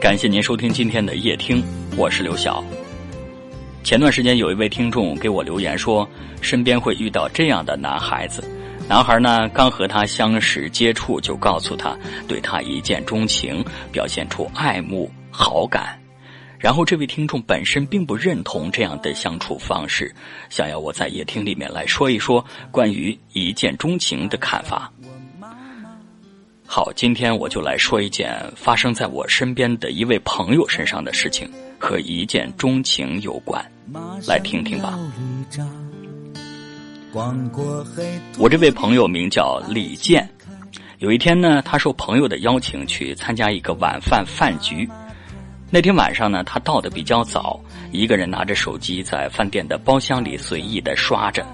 感谢您收听今天的夜听，我是刘晓。前段时间有一位听众给我留言说，身边会遇到这样的男孩子，男孩呢刚和他相识接触，就告诉他对他一见钟情，表现出爱慕好感。然后这位听众本身并不认同这样的相处方式，想要我在夜听里面来说一说关于一见钟情的看法。好，今天我就来说一件发生在我身边的一位朋友身上的事情，和一见钟情有关，来听听吧。我这位朋友名叫李健，有一天呢，他受朋友的邀请去参加一个晚饭饭局。那天晚上呢，他到的比较早，一个人拿着手机在饭店的包厢里随意的刷着。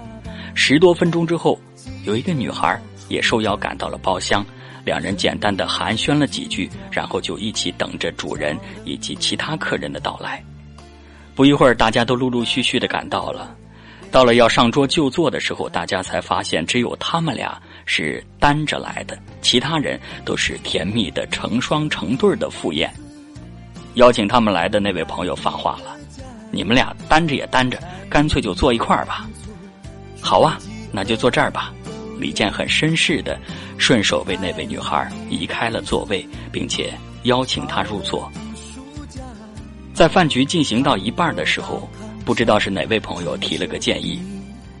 十多分钟之后，有一个女孩也受邀赶到了包厢，两人简单的寒暄了几句，然后就一起等着主人以及其他客人的到来。不一会儿，大家都陆陆续续的赶到了。到了要上桌就坐的时候，大家才发现只有他们俩是单着来的，其他人都是甜蜜的成双成对的赴宴。邀请他们来的那位朋友发话了：“你们俩单着也单着，干脆就坐一块儿吧。”“好啊，那就坐这儿吧。”李健很绅士的顺手为那位女孩移开了座位，并且邀请她入座。在饭局进行到一半的时候，不知道是哪位朋友提了个建议：“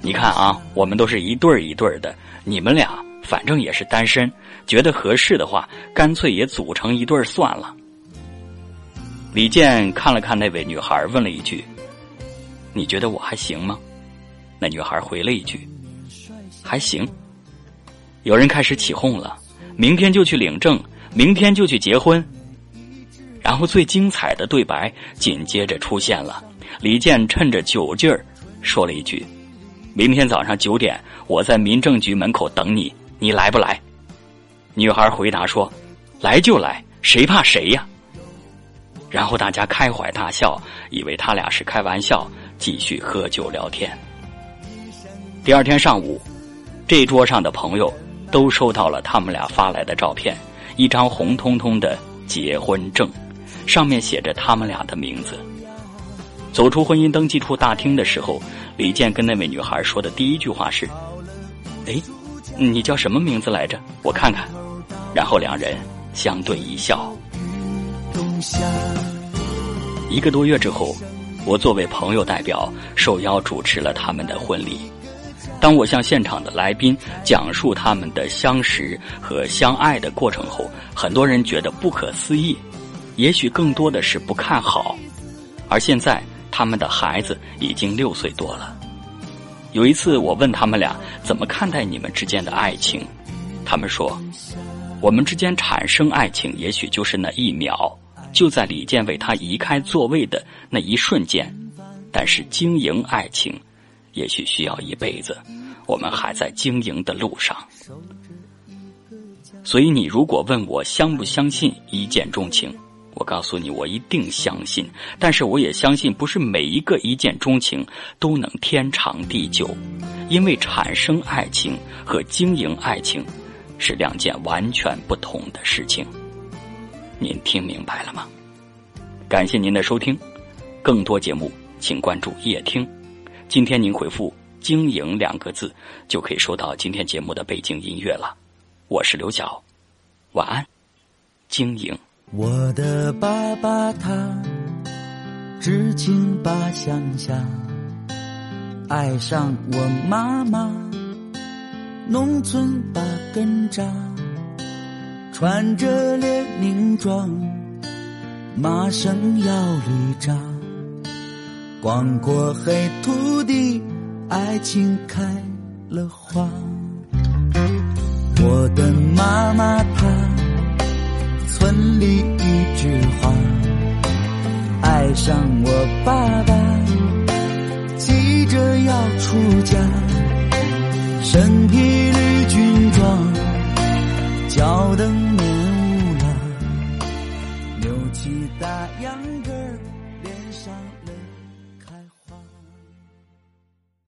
你看啊，我们都是一对儿一对儿的，你们俩反正也是单身，觉得合适的话，干脆也组成一对儿算了。”李健看了看那位女孩，问了一句：“你觉得我还行吗？”那女孩回了一句：“还行。”有人开始起哄了：“明天就去领证，明天就去结婚。”然后最精彩的对白紧接着出现了。李健趁着酒劲儿说了一句：“明天早上九点，我在民政局门口等你，你来不来？”女孩回答说：“来就来，谁怕谁呀？”然后大家开怀大笑，以为他俩是开玩笑，继续喝酒聊天。第二天上午，这桌上的朋友都收到了他们俩发来的照片，一张红彤彤的结婚证，上面写着他们俩的名字。走出婚姻登记处大厅的时候，李健跟那位女孩说的第一句话是：“哎，你叫什么名字来着？我看看。”然后两人相对一笑。一个多月之后，我作为朋友代表受邀主持了他们的婚礼。当我向现场的来宾讲述他们的相识和相爱的过程后，很多人觉得不可思议，也许更多的是不看好。而现在，他们的孩子已经六岁多了。有一次，我问他们俩怎么看待你们之间的爱情，他们说：“我们之间产生爱情，也许就是那一秒。”就在李健为他移开座位的那一瞬间，但是经营爱情，也许需要一辈子。我们还在经营的路上，所以你如果问我相不相信一见钟情，我告诉你，我一定相信。但是我也相信，不是每一个一见钟情都能天长地久，因为产生爱情和经营爱情是两件完全不同的事情。您听明白了吗？感谢您的收听，更多节目请关注夜听。今天您回复“经营”两个字，就可以收到今天节目的背景音乐了。我是刘晓，晚安。经营。我的爸爸他知青把乡下，爱上我妈妈，农村把根扎。穿着列宁装，马上要离扎。黄果黑土地，爱情开了花。我的妈妈她村里一枝花，爱上我爸爸。急着要出嫁，身披绿军装，脚蹬牛拉，扭起大秧歌，脸上。